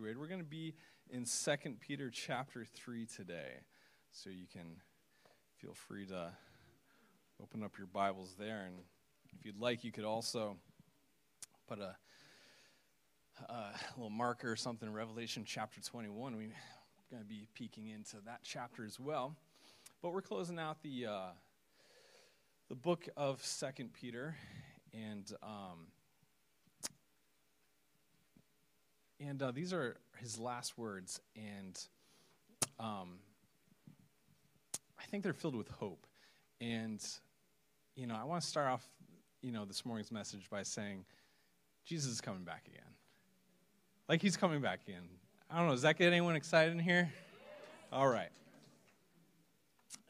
We're going to be in 2 Peter chapter 3 today. So you can feel free to open up your Bibles there. And if you'd like, you could also put a, a little marker or something, in Revelation chapter 21. We're going to be peeking into that chapter as well. But we're closing out the, uh, the book of 2 Peter. And. Um, And uh, these are his last words, and um, I think they're filled with hope. And, you know, I want to start off, you know, this morning's message by saying, Jesus is coming back again. Like he's coming back again. I don't know, does that get anyone excited in here? All right.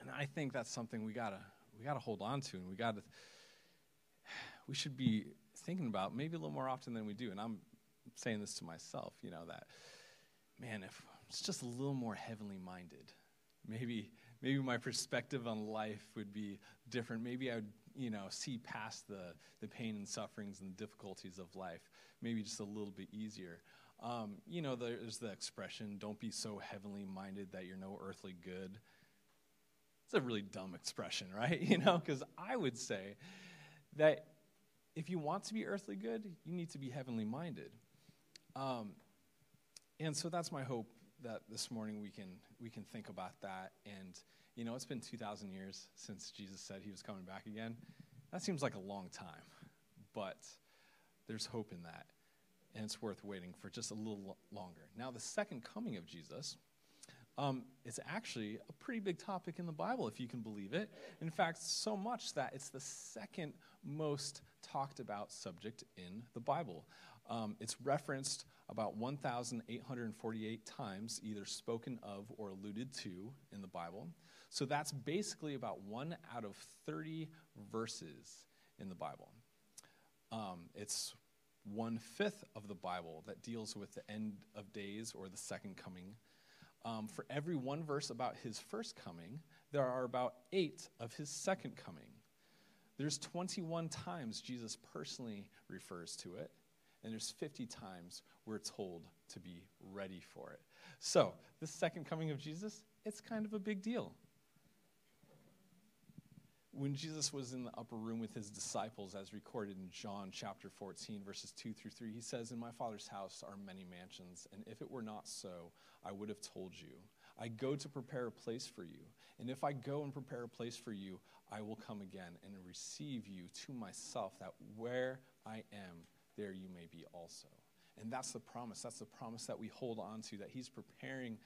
And I think that's something we gotta we gotta hold on to, and we gotta we should be thinking about maybe a little more often than we do. And I'm saying this to myself, you know, that, man, if it's just a little more heavenly minded, maybe, maybe my perspective on life would be different. Maybe I would, you know, see past the, the pain and sufferings and difficulties of life, maybe just a little bit easier. Um, you know, there's the expression, don't be so heavenly minded that you're no earthly good. It's a really dumb expression, right? You know, because I would say that if you want to be earthly good, you need to be heavenly minded. Um, and so that's my hope that this morning we can we can think about that. And you know, it's been 2,000 years since Jesus said he was coming back again. That seems like a long time, but there's hope in that, and it's worth waiting for just a little longer. Now, the second coming of Jesus. Um, it's actually a pretty big topic in the Bible, if you can believe it. In fact, so much that it's the second most talked about subject in the Bible. Um, it's referenced about 1,848 times, either spoken of or alluded to in the Bible. So that's basically about one out of 30 verses in the Bible. Um, it's one fifth of the Bible that deals with the end of days or the second coming. Um, for every one verse about his first coming, there are about eight of his second coming. There's 21 times Jesus personally refers to it and there's 50 times we're told to be ready for it. So, the second coming of Jesus, it's kind of a big deal. When Jesus was in the upper room with his disciples, as recorded in John chapter 14, verses 2 through 3, he says, In my Father's house are many mansions, and if it were not so, I would have told you. I go to prepare a place for you. And if I go and prepare a place for you, I will come again and receive you to myself, that where I am, there you may be also. And that's the promise. That's the promise that we hold on to, that He's preparing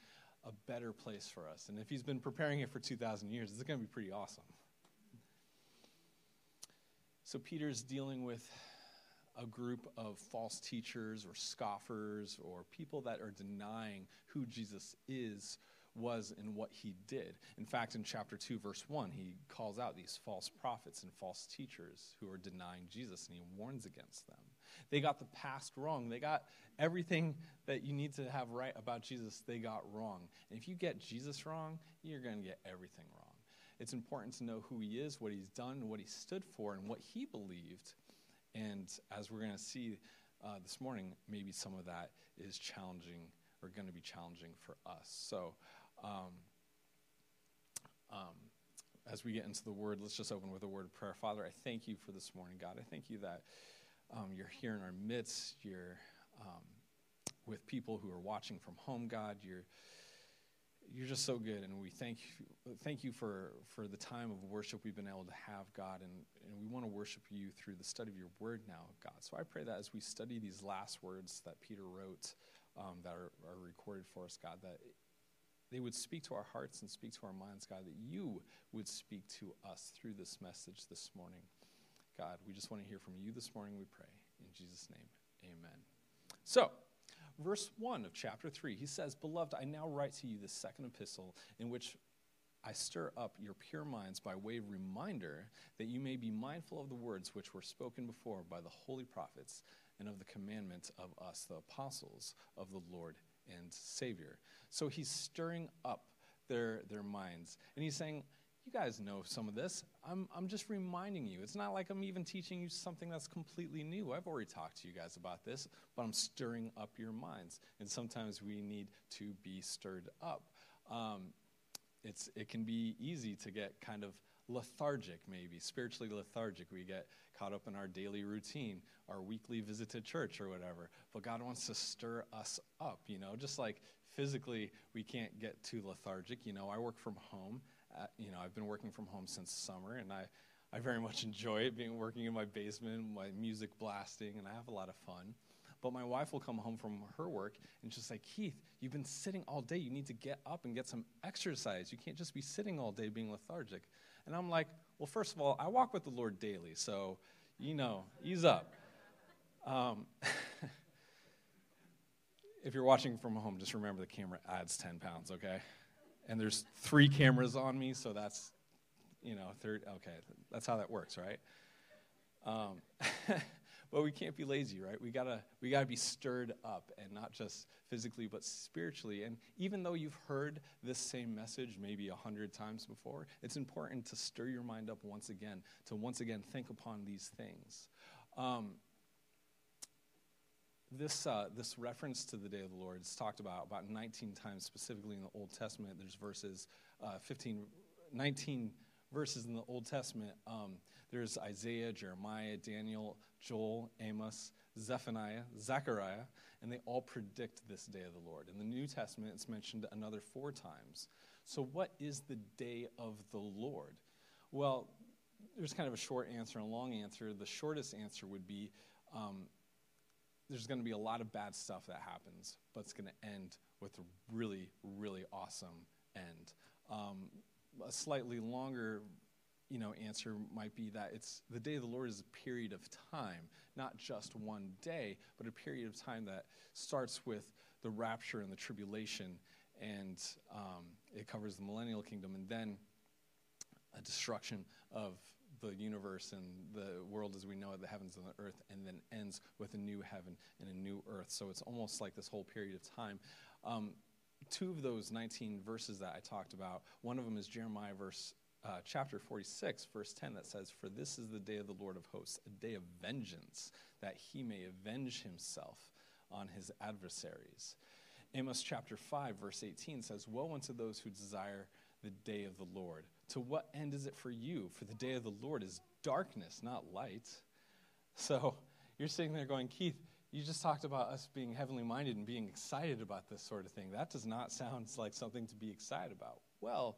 a better place for us. And if He's been preparing it for 2,000 years, it's going to be pretty awesome. So Peter's dealing with a group of false teachers or scoffers or people that are denying who Jesus is was and what he did. In fact, in chapter 2, verse 1, he calls out these false prophets and false teachers who are denying Jesus, and he warns against them. They got the past wrong. They got everything that you need to have right about Jesus, they got wrong. And if you get Jesus wrong, you're going to get everything wrong. It's important to know who he is, what he's done, what he stood for, and what he believed. And as we're going to see uh, this morning, maybe some of that is challenging or going to be challenging for us. So, um, um, as we get into the word, let's just open with a word of prayer. Father, I thank you for this morning, God. I thank you that um, you're here in our midst. You're um, with people who are watching from home, God. You're you're just so good, and we thank you, thank you for, for the time of worship we've been able to have, God, and, and we want to worship you through the study of your word now, God. So I pray that as we study these last words that Peter wrote um, that are, are recorded for us, God, that they would speak to our hearts and speak to our minds, God, that you would speak to us through this message this morning. God, we just want to hear from you this morning, we pray. In Jesus' name, amen. So, verse 1 of chapter 3, he says, Beloved, I now write to you this second epistle in which I stir up your pure minds by way of reminder that you may be mindful of the words which were spoken before by the holy prophets and of the commandment of us, the apostles of the Lord and Savior. So he's stirring up their, their minds. And he's saying, you guys know some of this. I'm, I'm just reminding you. It's not like I'm even teaching you something that's completely new. I've already talked to you guys about this, but I'm stirring up your minds. And sometimes we need to be stirred up. Um, it's, it can be easy to get kind of lethargic, maybe, spiritually lethargic. We get caught up in our daily routine, our weekly visit to church or whatever. But God wants to stir us up, you know, just like physically we can't get too lethargic. You know, I work from home. You know, I've been working from home since summer, and I, I very much enjoy it, being working in my basement, my music blasting, and I have a lot of fun. But my wife will come home from her work and she'll say, Keith, you've been sitting all day. You need to get up and get some exercise. You can't just be sitting all day being lethargic. And I'm like, well, first of all, I walk with the Lord daily, so, you know, ease up. Um, if you're watching from home, just remember the camera adds 10 pounds, okay? And there's three cameras on me, so that's, you know, third, okay, that's how that works, right? Um, but we can't be lazy, right? We gotta, we gotta be stirred up, and not just physically, but spiritually. And even though you've heard this same message maybe a hundred times before, it's important to stir your mind up once again, to once again think upon these things. Um, this, uh, this reference to the day of the Lord is talked about about 19 times specifically in the Old Testament. There's verses, uh, 15, 19 verses in the Old Testament. Um, there's Isaiah, Jeremiah, Daniel, Joel, Amos, Zephaniah, Zechariah, and they all predict this day of the Lord. In the New Testament, it's mentioned another four times. So, what is the day of the Lord? Well, there's kind of a short answer and a long answer. The shortest answer would be um, there's going to be a lot of bad stuff that happens, but it's going to end with a really, really awesome end. Um, a slightly longer you know, answer might be that it's the day of the Lord is a period of time, not just one day, but a period of time that starts with the rapture and the tribulation, and um, it covers the millennial kingdom, and then a destruction of the universe and the world as we know it, the heavens and the earth, and then ends with a new heaven and a new earth. So it's almost like this whole period of time. Um, two of those 19 verses that I talked about, one of them is Jeremiah verse uh, chapter 46, verse 10, that says, For this is the day of the Lord of hosts, a day of vengeance, that he may avenge himself on his adversaries. Amos chapter 5, verse 18 says, Woe unto those who desire the day of the Lord. To what end is it for you? For the day of the Lord is darkness, not light. So you're sitting there going, Keith, you just talked about us being heavenly minded and being excited about this sort of thing. That does not sound like something to be excited about. Well,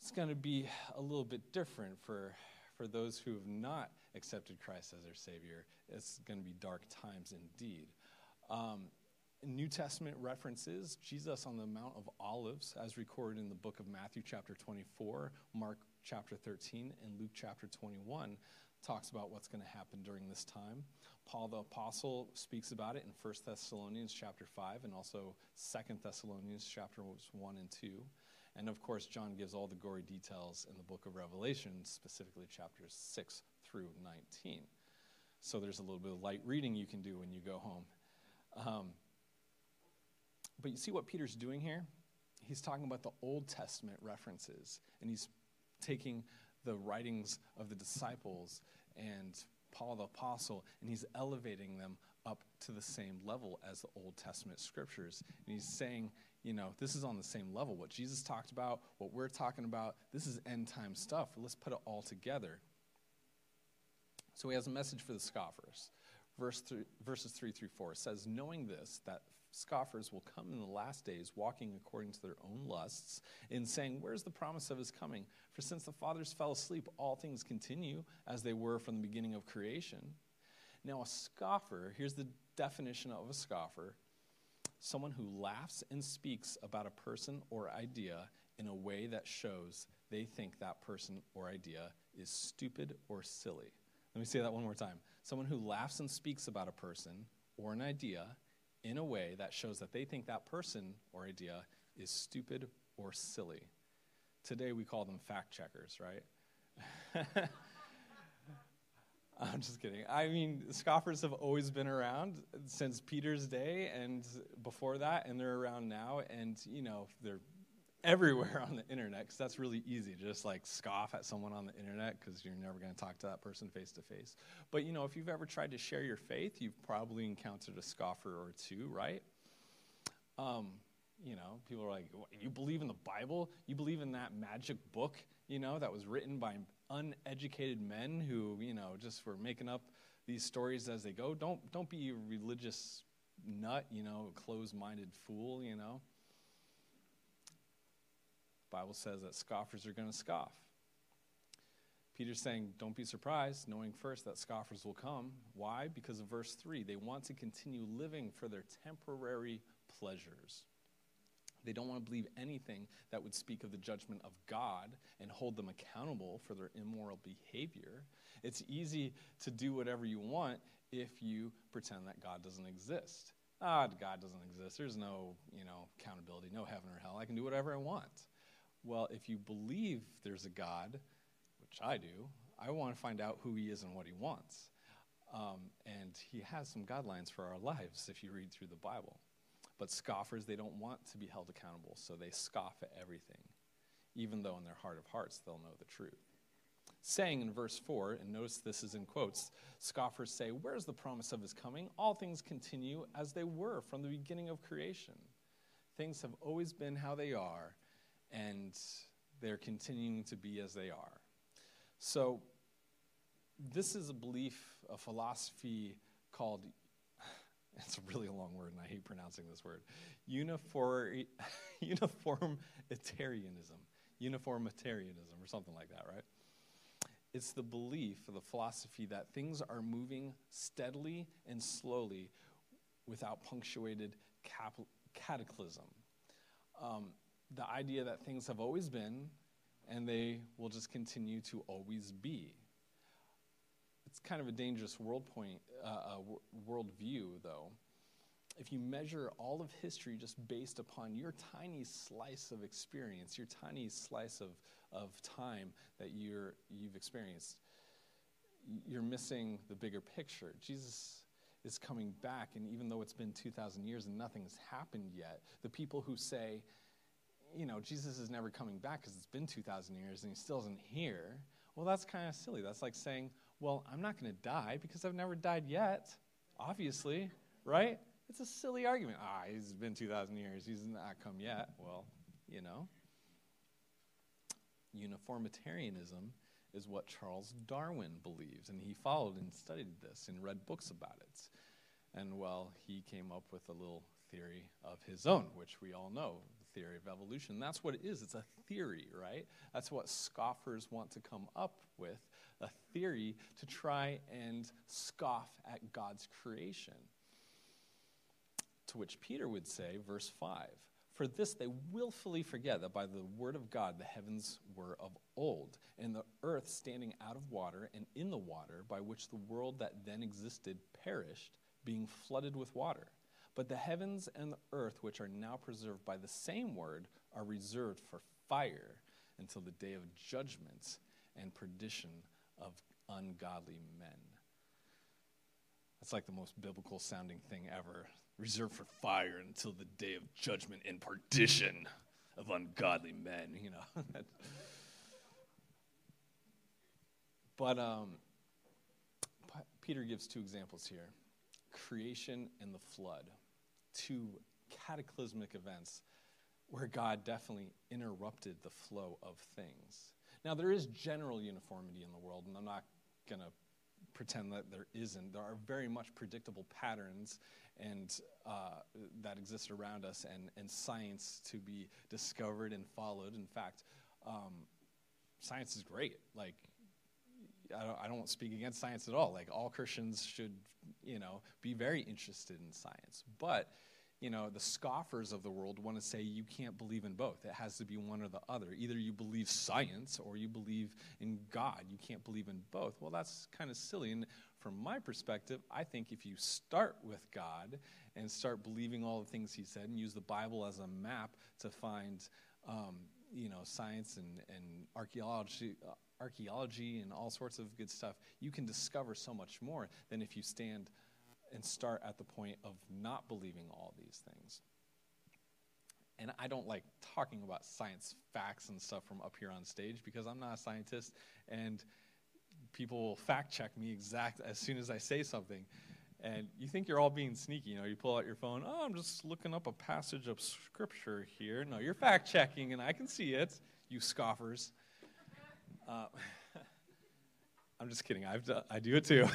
it's going to be a little bit different for, for those who have not accepted Christ as their Savior. It's going to be dark times indeed. Um, New Testament references Jesus on the Mount of Olives, as recorded in the book of Matthew, chapter 24, Mark, chapter 13, and Luke, chapter 21, talks about what's going to happen during this time. Paul the Apostle speaks about it in 1 Thessalonians, chapter 5, and also 2 Thessalonians, chapter 1 and 2. And of course, John gives all the gory details in the book of Revelation, specifically chapters 6 through 19. So there's a little bit of light reading you can do when you go home. Um, but you see what Peter's doing here? He's talking about the Old Testament references, and he's taking the writings of the disciples and Paul the Apostle, and he's elevating them up to the same level as the Old Testament scriptures. And he's saying, you know, this is on the same level. What Jesus talked about, what we're talking about, this is end time stuff. Let's put it all together. So he has a message for the scoffers. Verse three, verses 3 through 4 says, Knowing this, that scoffers will come in the last days, walking according to their own lusts, and saying, Where's the promise of his coming? For since the fathers fell asleep, all things continue as they were from the beginning of creation. Now, a scoffer, here's the definition of a scoffer someone who laughs and speaks about a person or idea in a way that shows they think that person or idea is stupid or silly. Let me say that one more time. Someone who laughs and speaks about a person or an idea in a way that shows that they think that person or idea is stupid or silly. Today we call them fact checkers, right? I'm just kidding. I mean, scoffers have always been around since Peter's day and before that, and they're around now. And, you know, they're everywhere on the internet because that's really easy to just like scoff at someone on the internet because you're never going to talk to that person face to face. But you know, if you've ever tried to share your faith, you've probably encountered a scoffer or two, right? Um, you know, people are like, "You believe in the Bible? You believe in that magic book? You know, that was written by uneducated men who, you know, just were making up these stories as they go. Don't don't be a religious nut, you know, closed-minded fool, you know." Bible says that scoffers are going to scoff. Peter's saying, don't be surprised, knowing first that scoffers will come. Why? Because of verse 3. They want to continue living for their temporary pleasures. They don't want to believe anything that would speak of the judgment of God and hold them accountable for their immoral behavior. It's easy to do whatever you want if you pretend that God doesn't exist. Ah, God doesn't exist. There's no, you know, accountability, no heaven or hell. I can do whatever I want. Well, if you believe there's a God, which I do, I want to find out who he is and what he wants. Um, and he has some guidelines for our lives if you read through the Bible. But scoffers, they don't want to be held accountable, so they scoff at everything, even though in their heart of hearts they'll know the truth. Saying in verse 4, and notice this is in quotes, scoffers say, Where's the promise of his coming? All things continue as they were from the beginning of creation. Things have always been how they are, and they're continuing to be as they are. So, this is a belief, a philosophy called, it's a really long word, and I hate pronouncing this word, uniform, uniformitarianism. Uniformitarianism, or something like that, right? It's the belief, the philosophy that things are moving steadily and slowly without punctuated cap- cataclysm. Um, the idea that things have always been and they will just continue to always be. It's kind of a dangerous world point, uh, uh, worldview, though. If you measure all of history just based upon your tiny slice of experience, your tiny slice of, of time that you're, you've experienced, you're missing the bigger picture. Jesus is coming back, and even though it's been 2,000 years and nothing's happened yet, the people who say, you know, Jesus is never coming back because it's been 2,000 years and he still isn't here, well, that's kind of silly. That's like saying, well, I'm not going to die because I've never died yet, obviously, right? It's a silly argument. Ah, he's been 2,000 years. He's not come yet. Well, you know. Uniformitarianism is what Charles Darwin believes, and he followed and studied this and read books about it. And well, he came up with a little theory of his own, which we all know theory of evolution. That's what it is. It's a theory, right? That's what scoffers want to come up with a theory to try and scoff at God's creation. To which Peter would say, verse 5 For this they willfully forget that by the word of God the heavens were of old, and the earth standing out of water and in the water, by which the world that then existed perished, being flooded with water. But the heavens and the earth, which are now preserved by the same word, are reserved for fire until the day of judgment and perdition of ungodly men. That's like the most biblical sounding thing ever. Reserved for fire until the day of judgment and perdition of ungodly men, you know. but um, Peter gives two examples here creation and the flood two cataclysmic events where God definitely interrupted the flow of things. Now, there is general uniformity in the world, and I'm not going to pretend that there isn't. There are very much predictable patterns and uh, that exist around us, and, and science to be discovered and followed. In fact, um, science is great. Like, I don't, I don't speak against science at all. Like, all Christians should, you know, be very interested in science. But you know, the scoffers of the world want to say you can't believe in both. It has to be one or the other. Either you believe science or you believe in God. You can't believe in both. Well, that's kind of silly. And from my perspective, I think if you start with God and start believing all the things He said and use the Bible as a map to find, um, you know, science and, and archaeology, uh, archaeology and all sorts of good stuff, you can discover so much more than if you stand and start at the point of not believing all these things. And I don't like talking about science facts and stuff from up here on stage because I'm not a scientist and people will fact check me exact as soon as I say something. And you think you're all being sneaky, you know, you pull out your phone, oh, I'm just looking up a passage of scripture here. No, you're fact checking and I can see it, you scoffers. Uh, I'm just kidding. I've done, I do it too.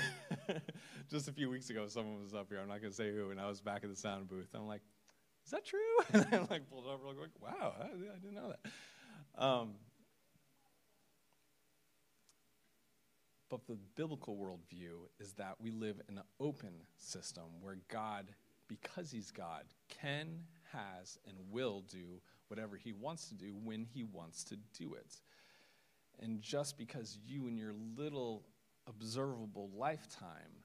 just a few weeks ago, someone was up here. I'm not going to say who, and I was back at the sound booth. I'm like, "Is that true?" And I like pulled over, like, "Wow, I, I didn't know that." Um, but the biblical worldview is that we live in an open system where God, because He's God, can, has, and will do whatever He wants to do when He wants to do it. And just because you in your little observable lifetime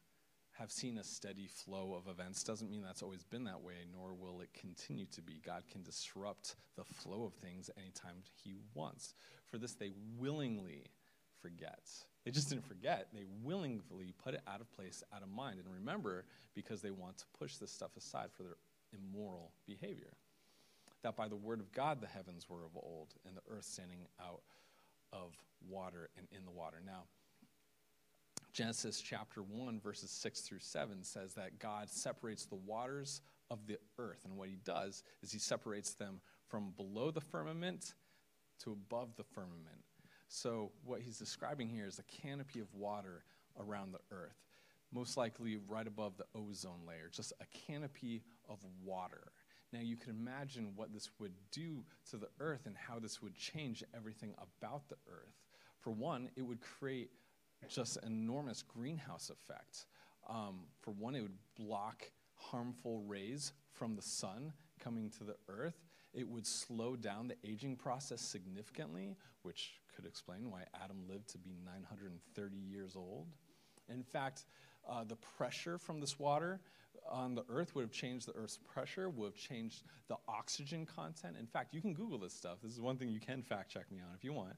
have seen a steady flow of events doesn't mean that's always been that way, nor will it continue to be. God can disrupt the flow of things anytime He wants. For this, they willingly forget. They just didn't forget, they willingly put it out of place, out of mind. And remember, because they want to push this stuff aside for their immoral behavior. That by the word of God the heavens were of old, and the earth standing out of water and in the water. Now, Genesis chapter 1, verses 6 through 7 says that God separates the waters of the earth. And what he does is he separates them from below the firmament to above the firmament. So, what he's describing here is a canopy of water around the earth, most likely right above the ozone layer, just a canopy of water. Now, you can imagine what this would do to the earth and how this would change everything about the earth. For one, it would create just enormous greenhouse effect. Um, for one, it would block harmful rays from the sun coming to the earth. It would slow down the aging process significantly, which could explain why Adam lived to be 930 years old. In fact, uh, the pressure from this water on the earth would have changed the earth's pressure, would have changed the oxygen content. In fact, you can Google this stuff. This is one thing you can fact check me on if you want.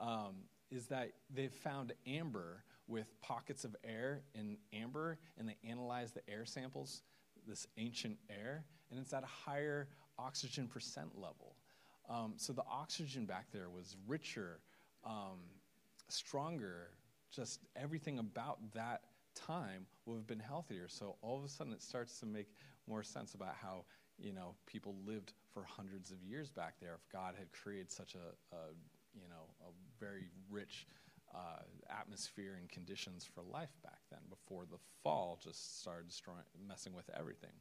Um, is that they've found amber with pockets of air in amber, and they analyze the air samples, this ancient air, and it's at a higher oxygen percent level. Um, so the oxygen back there was richer, um, stronger, just everything about that time would have been healthier. So all of a sudden it starts to make more sense about how you know people lived for hundreds of years back there if God had created such a, a you know a very rich uh, atmosphere and conditions for life back then before the fall just started destroying, messing with everything.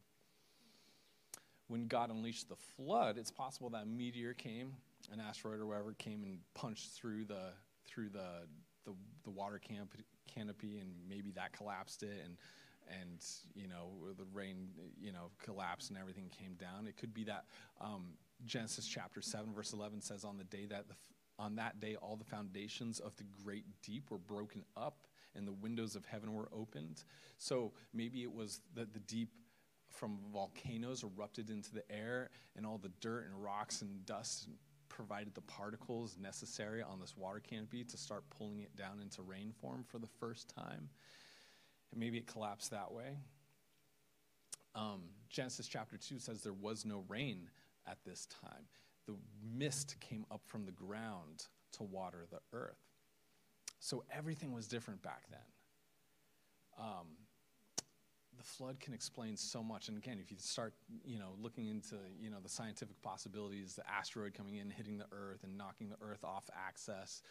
When God unleashed the flood, it's possible that a meteor came, an asteroid or whatever came and punched through the through the the, the water camp, canopy, and maybe that collapsed it, and and you know the rain you know collapsed and everything came down. It could be that um, Genesis chapter seven verse eleven says on the day that the on that day, all the foundations of the great deep were broken up and the windows of heaven were opened. So maybe it was that the deep from volcanoes erupted into the air, and all the dirt and rocks and dust provided the particles necessary on this water canopy to start pulling it down into rain form for the first time. And maybe it collapsed that way. Um, Genesis chapter 2 says there was no rain at this time the mist came up from the ground to water the earth. So everything was different back then. Um, the flood can explain so much. And again, if you start, you know, looking into, you know, the scientific possibilities, the asteroid coming in, hitting the Earth, and knocking the Earth off access,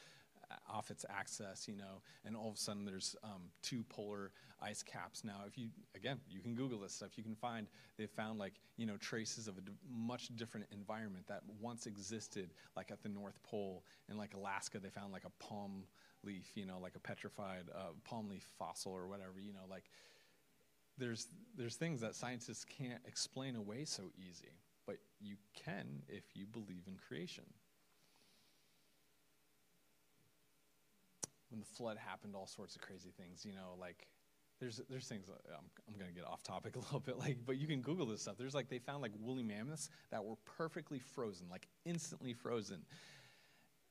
off its axis, you know, and all of a sudden there's um, two polar ice caps. Now, if you, again, you can Google this stuff, you can find, they've found like, you know, traces of a much different environment that once existed, like at the North Pole. In like Alaska, they found like a palm leaf, you know, like a petrified uh, palm leaf fossil or whatever, you know, like there's, there's things that scientists can't explain away so easy, but you can if you believe in creation. when the flood happened, all sorts of crazy things. You know, like there's there's things. Uh, I'm, I'm going to get off topic a little bit, like, but you can Google this stuff. There's like they found like woolly mammoths that were perfectly frozen, like instantly frozen.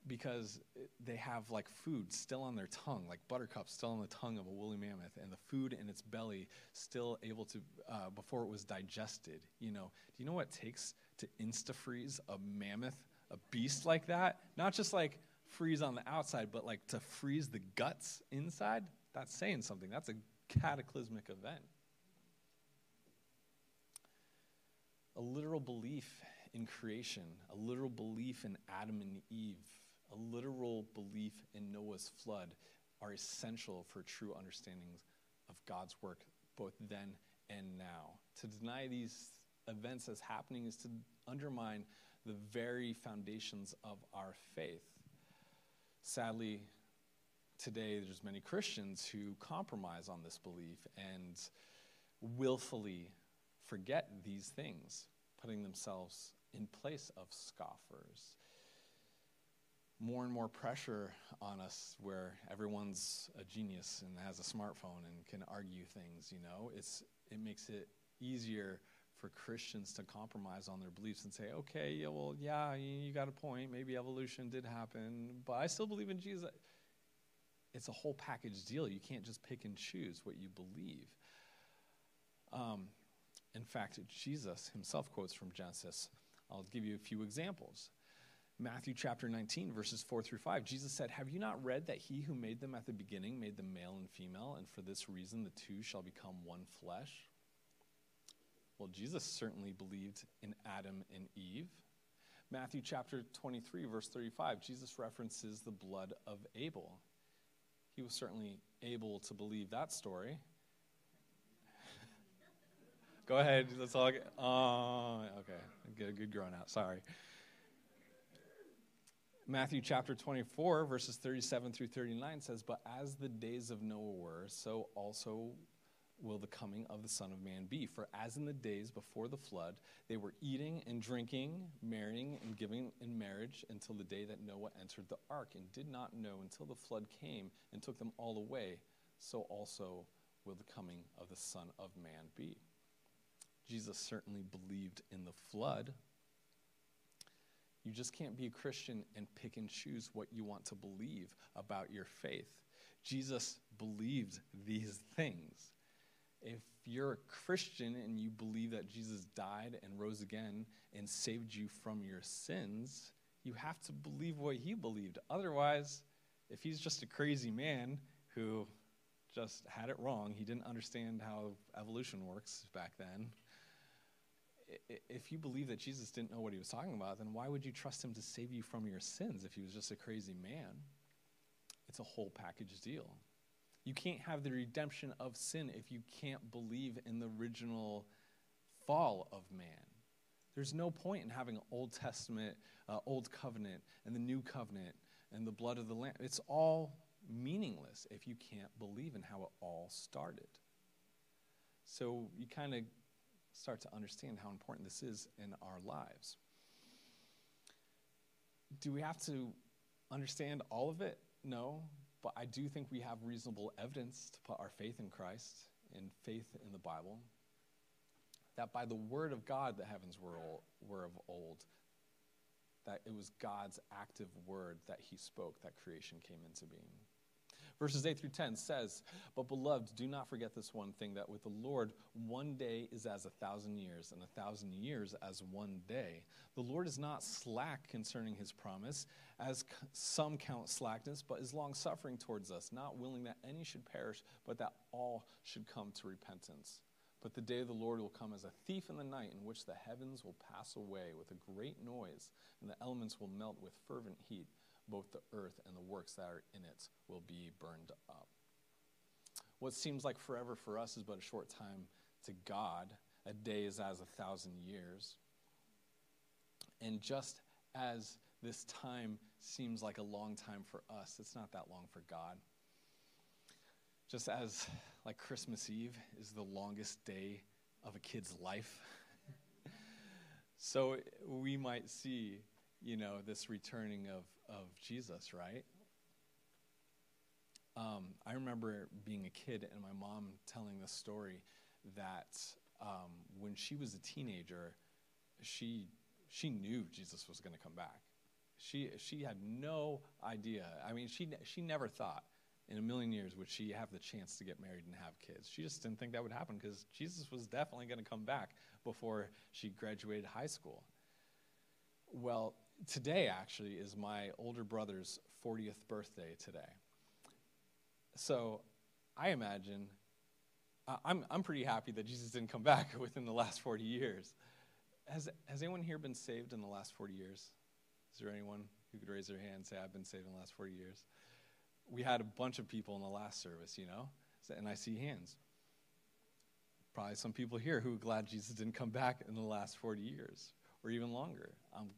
Because they have like food still on their tongue, like buttercup still on the tongue of a woolly mammoth, and the food in its belly still able to, uh, before it was digested. You know, do you know what it takes to insta freeze a mammoth, a beast like that? Not just like freeze on the outside, but like to freeze the guts inside? That's saying something. That's a cataclysmic event. A literal belief in creation, a literal belief in Adam and Eve, a literal belief in Noah's flood are essential for true understanding of God's work both then and now. To deny these events as happening is to undermine the very foundations of our faith. Sadly, today there's many Christians who compromise on this belief and willfully forget these things, putting themselves in place of scoffers. More and more pressure on us where everyone's a genius and has a smartphone and can argue things, you know. It's it makes it easier for Christians to compromise on their beliefs and say, okay, yeah, well, yeah, you got a point. Maybe evolution did happen, but I still believe in Jesus. It's a whole package deal. You can't just pick and choose what you believe. Um, in fact, Jesus himself quotes from Genesis. I'll give you a few examples. Matthew chapter 19, verses 4 through 5. Jesus said, Have you not read that he who made them at the beginning made them male and female, and for this reason the two shall become one flesh? Well, Jesus certainly believed in Adam and Eve. Matthew chapter 23, verse 35, Jesus references the blood of Abel. He was certainly able to believe that story. Go ahead. let's all. get. Oh, okay. Good, good growing out. Sorry. Matthew chapter 24, verses 37 through 39 says, But as the days of Noah were, so also will the coming of the Son of Man be. For as in the days before the flood, they were eating and drinking, marrying and giving in marriage until the day that Noah entered the ark, and did not know until the flood came and took them all away, so also will the coming of the Son of Man be. Jesus certainly believed in the flood. You just can't be a Christian and pick and choose what you want to believe about your faith. Jesus believed these things if you're a Christian and you believe that Jesus died and rose again and saved you from your sins, you have to believe what he believed. Otherwise, if he's just a crazy man who just had it wrong, he didn't understand how evolution works back then. If you believe that Jesus didn't know what he was talking about, then why would you trust him to save you from your sins if he was just a crazy man? It's a whole package deal. You can't have the redemption of sin if you can't believe in the original fall of man. There's no point in having Old Testament, uh, Old Covenant, and the New Covenant, and the blood of the Lamb. It's all meaningless if you can't believe in how it all started. So you kind of start to understand how important this is in our lives. Do we have to understand all of it? No. But I do think we have reasonable evidence to put our faith in Christ and faith in the Bible. That by the word of God, the heavens were, old, were of old. That it was God's active word that he spoke that creation came into being. Verses 8 through 10 says, But beloved, do not forget this one thing that with the Lord, one day is as a thousand years, and a thousand years as one day. The Lord is not slack concerning his promise, as some count slackness, but is long suffering towards us, not willing that any should perish, but that all should come to repentance. But the day of the Lord will come as a thief in the night, in which the heavens will pass away with a great noise, and the elements will melt with fervent heat both the earth and the works that are in it will be burned up. What seems like forever for us is but a short time to God. A day is as a thousand years. And just as this time seems like a long time for us, it's not that long for God. Just as, like Christmas Eve is the longest day of a kid's life, so we might see, you know, this returning of of Jesus, right? Um, I remember being a kid and my mom telling the story that um, when she was a teenager, she she knew Jesus was going to come back. She, she had no idea. I mean, she, she never thought in a million years would she have the chance to get married and have kids. She just didn't think that would happen because Jesus was definitely going to come back before she graduated high school. Well, today actually is my older brother's 40th birthday today. So I imagine, I'm, I'm pretty happy that Jesus didn't come back within the last 40 years. Has, has anyone here been saved in the last 40 years? Is there anyone who could raise their hand and say, I've been saved in the last 40 years? We had a bunch of people in the last service, you know, and I see hands. Probably some people here who are glad Jesus didn't come back in the last 40 years or even longer. I'm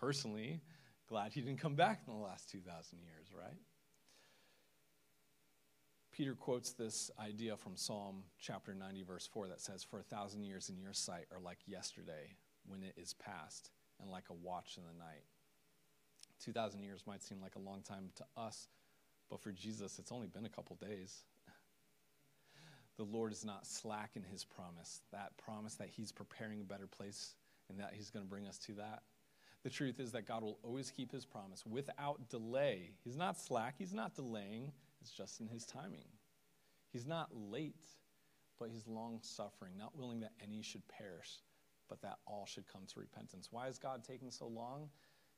personally glad he didn't come back in the last 2,000 years, right? Peter quotes this idea from Psalm chapter 90, verse 4, that says, For a thousand years in your sight are like yesterday when it is past, and like a watch in the night. 2,000 years might seem like a long time to us, but for Jesus, it's only been a couple days. The Lord is not slack in his promise, that promise that he's preparing a better place and that he's going to bring us to that. The truth is that God will always keep his promise without delay. He's not slack, he's not delaying, it's just in his timing. He's not late, but he's long suffering, not willing that any should perish, but that all should come to repentance. Why is God taking so long?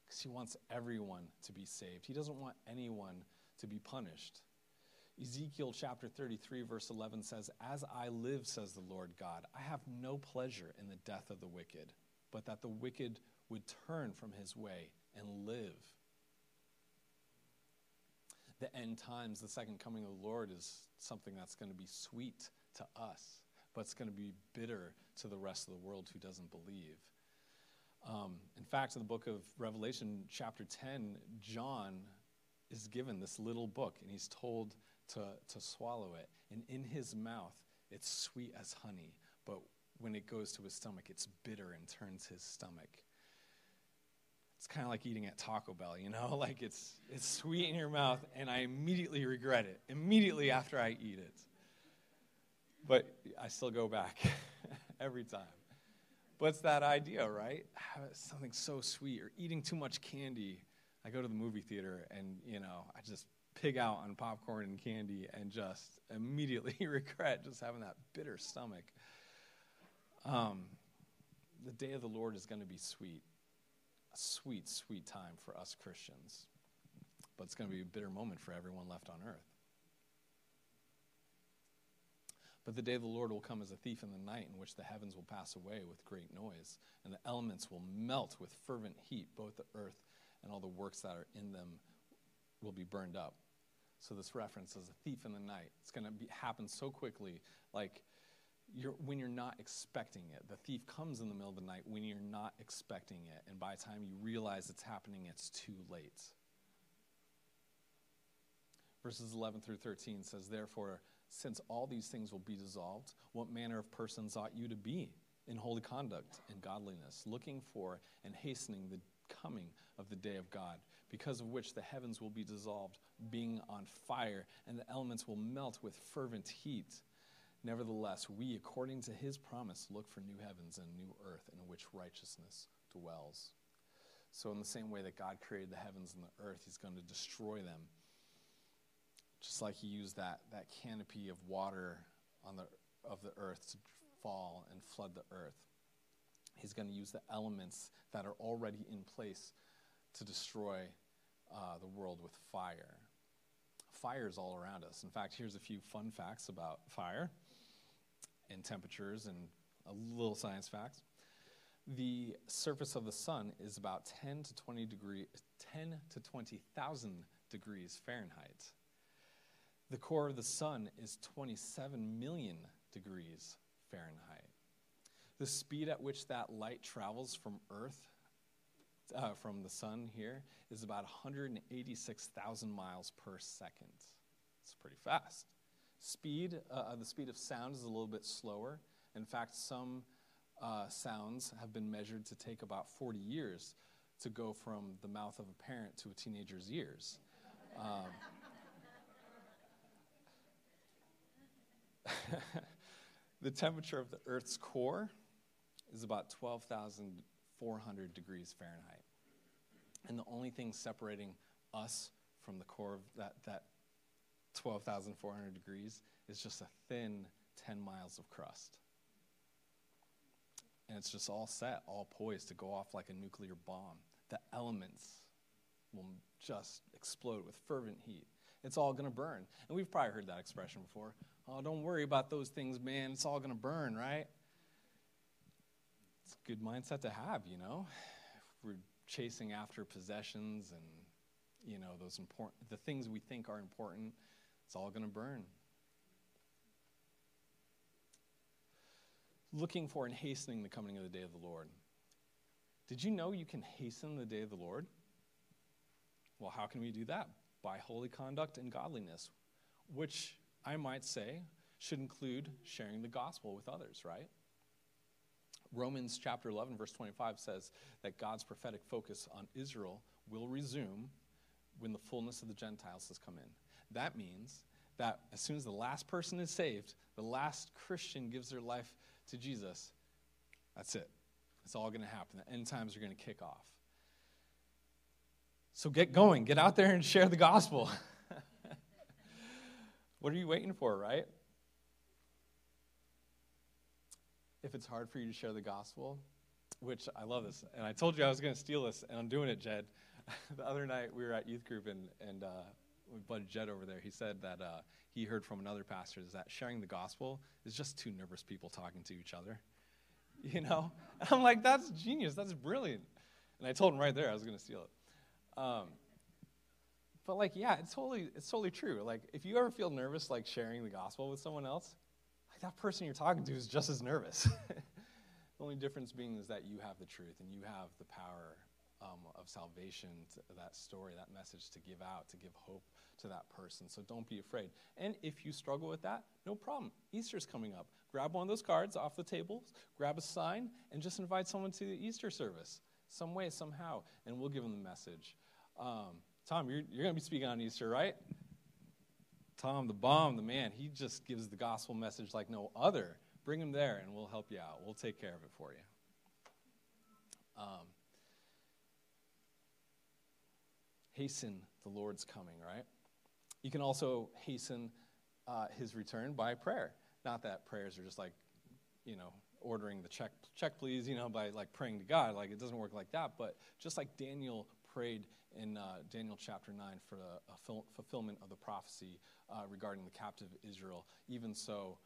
Because he wants everyone to be saved. He doesn't want anyone to be punished. Ezekiel chapter 33, verse 11 says, As I live, says the Lord God, I have no pleasure in the death of the wicked, but that the wicked would turn from his way and live. The end times, the second coming of the Lord, is something that's going to be sweet to us, but it's going to be bitter to the rest of the world who doesn't believe. Um, in fact, in the book of Revelation, chapter 10, John is given this little book and he's told to, to swallow it. And in his mouth, it's sweet as honey, but when it goes to his stomach, it's bitter and turns his stomach. It's kind of like eating at Taco Bell, you know? Like it's, it's sweet in your mouth, and I immediately regret it, immediately after I eat it. But I still go back every time. But it's that idea, right? Something so sweet, or eating too much candy. I go to the movie theater, and, you know, I just pig out on popcorn and candy and just immediately regret just having that bitter stomach. Um, the day of the Lord is going to be sweet. A sweet, sweet time for us Christians. But it's going to be a bitter moment for everyone left on earth. But the day of the Lord will come as a thief in the night, in which the heavens will pass away with great noise, and the elements will melt with fervent heat. Both the earth and all the works that are in them will be burned up. So this reference is a thief in the night. It's going to happen so quickly, like you're, when you're not expecting it. The thief comes in the middle of the night when you're not expecting it, and by the time you realize it's happening, it's too late. Verses 11 through 13 says, Therefore, since all these things will be dissolved, what manner of persons ought you to be in holy conduct and godliness, looking for and hastening the coming of the day of God, because of which the heavens will be dissolved, being on fire, and the elements will melt with fervent heat? Nevertheless, we, according to his promise, look for new heavens and new earth in which righteousness dwells. So, in the same way that God created the heavens and the earth, he's going to destroy them. Just like he used that, that canopy of water on the, of the earth to fall and flood the earth. He's going to use the elements that are already in place to destroy uh, the world with fire. Fire is all around us. In fact, here's a few fun facts about fire and temperatures and a little science facts. The surface of the sun is about 10 to 20 degree, 10 to 20,000 degrees Fahrenheit. The core of the sun is 27 million degrees Fahrenheit. The speed at which that light travels from Earth, uh, from the sun here, is about 186,000 miles per second. It's pretty fast. Speed, uh, uh, the speed of sound is a little bit slower. In fact, some uh, sounds have been measured to take about 40 years to go from the mouth of a parent to a teenager's ears. Um, the temperature of the Earth's core is about 12,400 degrees Fahrenheit. And the only thing separating us from the core of that, that 12,400 degrees is just a thin 10 miles of crust. And it's just all set, all poised to go off like a nuclear bomb. The elements will just explode with fervent heat. It's all going to burn. And we've probably heard that expression before. Oh, don't worry about those things, man. It's all going to burn, right? It's a good mindset to have, you know? If we're chasing after possessions and, you know, those important, the things we think are important, it's all going to burn. Looking for and hastening the coming of the day of the Lord. Did you know you can hasten the day of the Lord? Well, how can we do that? By holy conduct and godliness, which I might say should include sharing the gospel with others, right? Romans chapter 11, verse 25 says that God's prophetic focus on Israel will resume when the fullness of the Gentiles has come in. That means that as soon as the last person is saved, the last Christian gives their life to Jesus, that's it. It's all going to happen. The end times are going to kick off. So get going, get out there and share the gospel. what are you waiting for, right? If it's hard for you to share the gospel, which I love this, and I told you I was going to steal this, and I'm doing it, Jed. the other night we were at youth group, and, and uh, buddy Jed over there, he said that uh, he heard from another pastor is that sharing the gospel is just two nervous people talking to each other. You know? I'm like, that's genius. That's brilliant. And I told him right there I was going to steal it. Um, but like, yeah, it's totally, it's totally true. Like, if you ever feel nervous, like sharing the gospel with someone else, like that person you're talking to is just as nervous. the only difference being is that you have the truth and you have the power um, of salvation, that story, that message to give out, to give hope to that person. So don't be afraid. And if you struggle with that, no problem. Easter's coming up. Grab one of those cards off the tables, grab a sign, and just invite someone to the Easter service, some way, somehow, and we'll give them the message. Um, Tom, you're, you're going to be speaking on Easter, right? Tom, the bomb, the man, he just gives the gospel message like no other. Bring him there, and we'll help you out. We'll take care of it for you. Um, hasten the Lord's coming, right? You can also hasten uh, his return by prayer. Not that prayers are just like, you know, ordering the check, check please, you know, by like praying to God. Like it doesn't work like that. But just like Daniel prayed in uh, Daniel chapter 9 for the fulfillment of the prophecy uh, regarding the captive Israel, even so,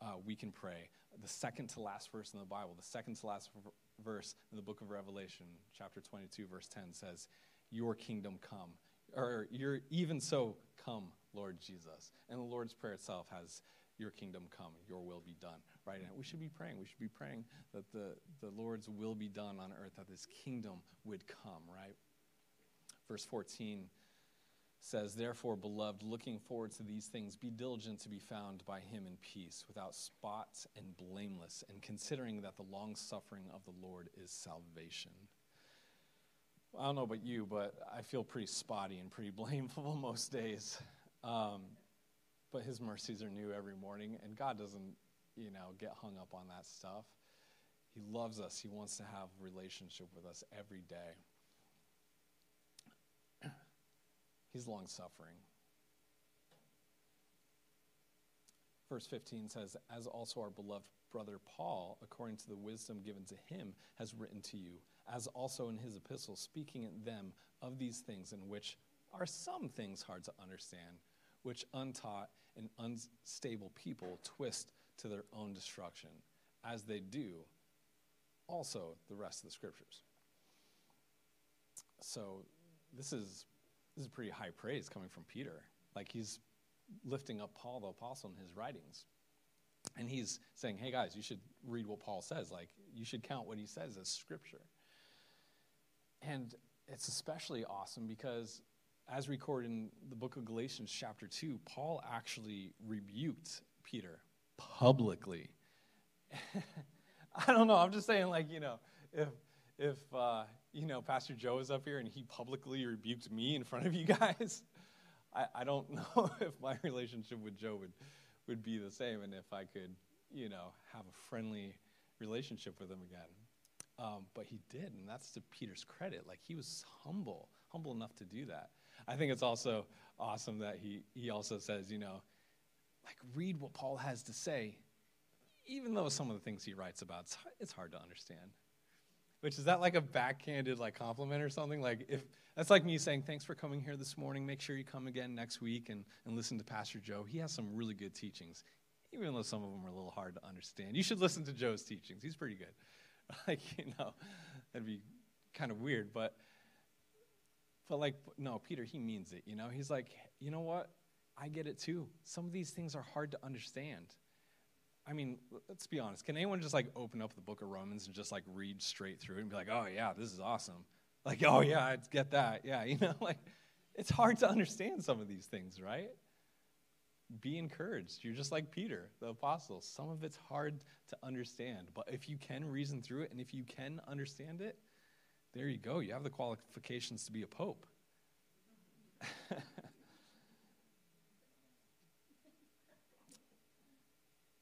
uh, we can pray. The second to last verse in the Bible, the second to last v- verse in the book of Revelation, chapter 22, verse 10 says, Your kingdom come. Or, your, even so, come, Lord Jesus. And the Lord's Prayer itself has, Your kingdom come, your will be done, right? And we should be praying. We should be praying that the, the Lord's will be done on earth, that this kingdom would come, right? Verse 14 says, Therefore, beloved, looking forward to these things, be diligent to be found by him in peace, without spot and blameless, and considering that the long suffering of the Lord is salvation. I don't know about you, but I feel pretty spotty and pretty blameful most days. Um, but his mercies are new every morning, and God doesn't, you know, get hung up on that stuff. He loves us. He wants to have relationship with us every day. He's long suffering. Verse 15 says, As also our beloved brother Paul, according to the wisdom given to him, has written to you, as also in his epistles, speaking in them of these things, in which are some things hard to understand, which untaught and unstable people twist to their own destruction, as they do also the rest of the scriptures. So, this is this is pretty high praise coming from Peter. Like he's lifting up Paul the apostle in his writings. And he's saying, hey guys, you should read what Paul says. Like, you should count what he says as scripture. And it's especially awesome because, as recorded in the book of Galatians, chapter 2, Paul actually rebuked Peter publicly. I don't know. I'm just saying, like, you know, if, if, uh, you know, Pastor Joe is up here and he publicly rebuked me in front of you guys, I, I don't know if my relationship with Joe would, would be the same and if I could, you know, have a friendly relationship with him again. Um, but he did, and that's to Peter's credit. Like he was humble, humble enough to do that. I think it's also awesome that he, he also says, you know, like read what Paul has to say, even though some of the things he writes about, it's, it's hard to understand. Which is that like a backhanded like compliment or something? Like if that's like me saying, thanks for coming here this morning. Make sure you come again next week and, and listen to Pastor Joe. He has some really good teachings, even though some of them are a little hard to understand. You should listen to Joe's teachings. He's pretty good. like, you know, that'd be kind of weird, but but like no, Peter, he means it, you know? He's like, you know what? I get it too. Some of these things are hard to understand. I mean, let's be honest. Can anyone just like open up the book of Romans and just like read straight through it and be like, oh yeah, this is awesome? Like, oh yeah, I get that. Yeah, you know, like it's hard to understand some of these things, right? Be encouraged. You're just like Peter, the apostle. Some of it's hard to understand, but if you can reason through it and if you can understand it, there you go. You have the qualifications to be a pope.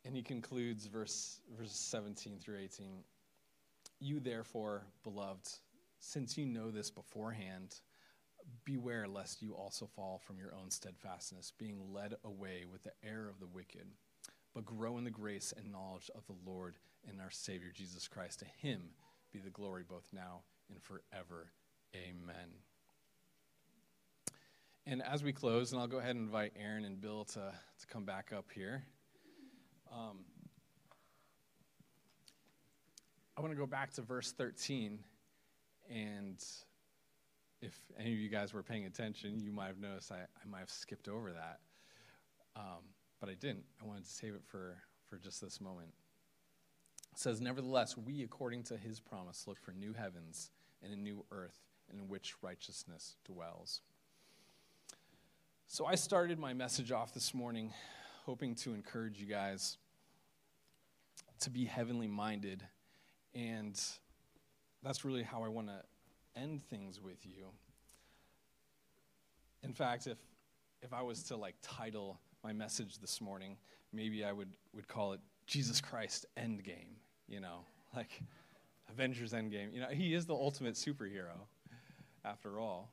And he concludes verse, verse 17 through 18. You, therefore, beloved, since you know this beforehand, beware lest you also fall from your own steadfastness, being led away with the error of the wicked, but grow in the grace and knowledge of the Lord and our Savior Jesus Christ. To him be the glory both now and forever. Amen. And as we close, and I'll go ahead and invite Aaron and Bill to, to come back up here. Um, I want to go back to verse 13. And if any of you guys were paying attention, you might have noticed I, I might have skipped over that. Um, but I didn't. I wanted to save it for, for just this moment. It says, Nevertheless, we, according to his promise, look for new heavens and a new earth in which righteousness dwells. So I started my message off this morning hoping to encourage you guys to be heavenly minded. And that's really how I want to end things with you. In fact, if, if I was to like title my message this morning, maybe I would, would call it Jesus Christ Endgame, you know, like Avengers Endgame. You know, he is the ultimate superhero, after all.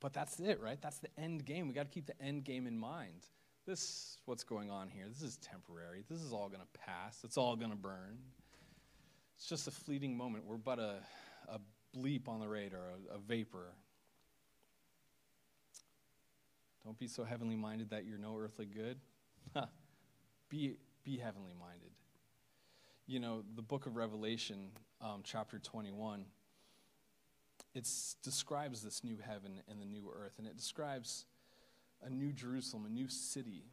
But that's it, right? That's the end game. We got to keep the end game in mind. This, what's going on here, this is temporary. This is all going to pass. It's all going to burn. It's just a fleeting moment. We're but a, a bleep on the radar, a, a vapor. Don't be so heavenly minded that you're no earthly good. be, be heavenly minded. You know, the book of Revelation, um, chapter 21 it describes this new heaven and the new earth, and it describes a new Jerusalem, a new city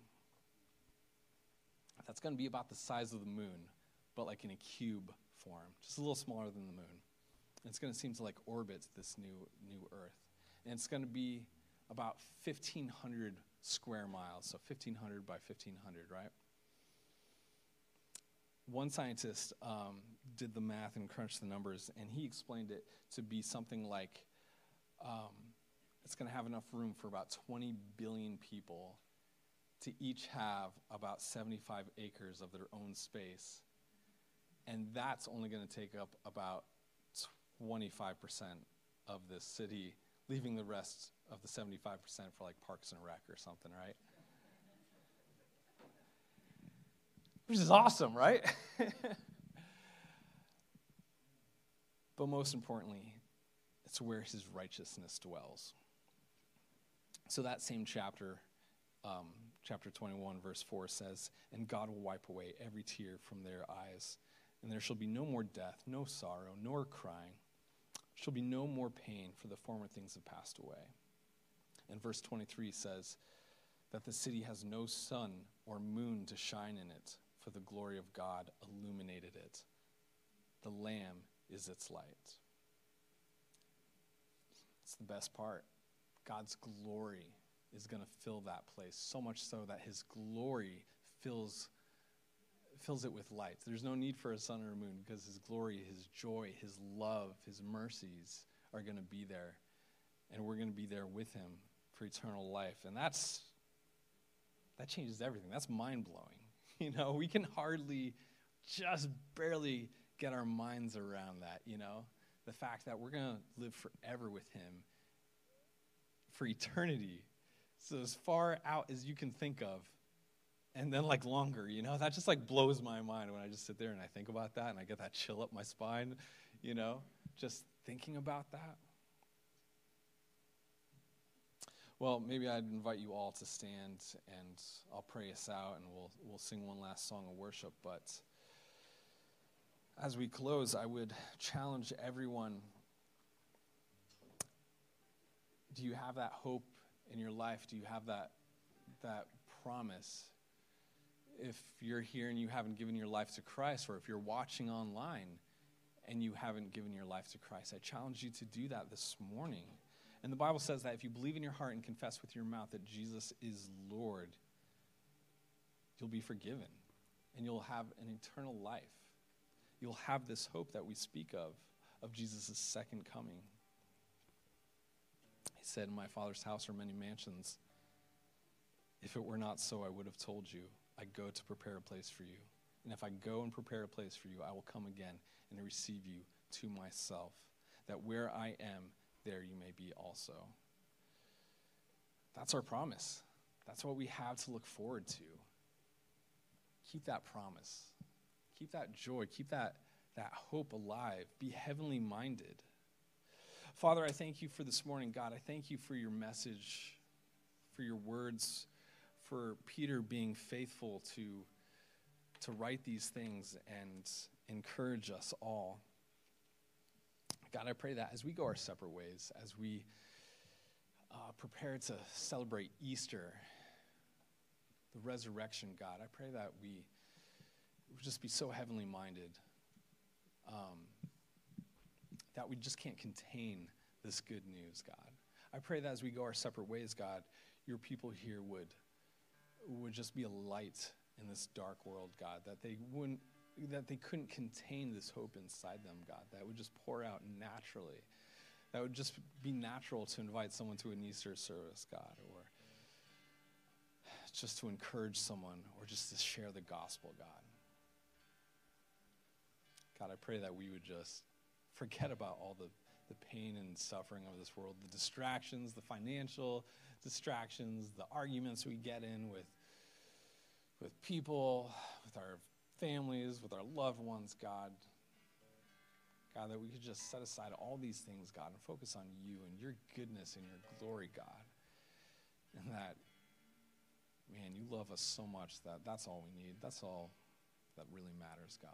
that's going to be about the size of the moon, but like in a cube form, just a little smaller than the moon. And it's going to seem to like orbit this new new earth, and it's going to be about 1,500 square miles, so 1,500 by 1,500, right? One scientist um, did the math and crunched the numbers, and he explained it to be something like um, it's going to have enough room for about 20 billion people to each have about 75 acres of their own space. And that's only going to take up about 25% of this city, leaving the rest of the 75% for like Parks and Rec or something, right? Which is awesome, right? But most importantly, it's where his righteousness dwells. So that same chapter, um, chapter 21, verse 4 says, And God will wipe away every tear from their eyes, and there shall be no more death, no sorrow, nor crying. There shall be no more pain, for the former things have passed away. And verse 23 says that the city has no sun or moon to shine in it, for the glory of God illuminated it. The Lamb is its light. It's the best part. God's glory is going to fill that place, so much so that his glory fills fills it with light. There's no need for a sun or a moon because his glory, his joy, his love, his mercies are going to be there. And we're going to be there with him for eternal life. And that's that changes everything. That's mind-blowing. You know, we can hardly just barely get our minds around that, you know? The fact that we're going to live forever with Him for eternity. So, as far out as you can think of, and then like longer, you know? That just like blows my mind when I just sit there and I think about that and I get that chill up my spine, you know? Just thinking about that. Well, maybe I'd invite you all to stand and I'll pray us out and we'll, we'll sing one last song of worship. But as we close, I would challenge everyone do you have that hope in your life? Do you have that, that promise? If you're here and you haven't given your life to Christ, or if you're watching online and you haven't given your life to Christ, I challenge you to do that this morning. And the Bible says that if you believe in your heart and confess with your mouth that Jesus is Lord, you'll be forgiven and you'll have an eternal life. You'll have this hope that we speak of, of Jesus' second coming. He said, In my Father's house are many mansions. If it were not so, I would have told you, I go to prepare a place for you. And if I go and prepare a place for you, I will come again and receive you to myself, that where I am, there you may be also. That's our promise. That's what we have to look forward to. Keep that promise. Keep that joy. Keep that, that hope alive. Be heavenly minded. Father, I thank you for this morning, God. I thank you for your message, for your words, for Peter being faithful to, to write these things and encourage us all. God, I pray that as we go our separate ways, as we uh, prepare to celebrate Easter, the resurrection, God, I pray that we would just be so heavenly minded um, that we just can't contain this good news, God. I pray that as we go our separate ways, God, your people here would, would just be a light in this dark world, God, that they wouldn't that they couldn't contain this hope inside them, God, that would just pour out naturally. That would just be natural to invite someone to an Easter service, God, or just to encourage someone, or just to share the gospel, God. God, I pray that we would just forget about all the, the pain and suffering of this world, the distractions, the financial distractions, the arguments we get in with, with people, with our families, with our loved ones, God. God, that we could just set aside all these things, God, and focus on you and your goodness and your glory, God. And that, man, you love us so much that that's all we need. That's all that really matters, God.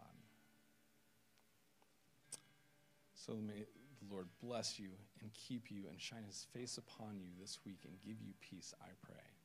So may the Lord bless you and keep you and shine his face upon you this week and give you peace, I pray.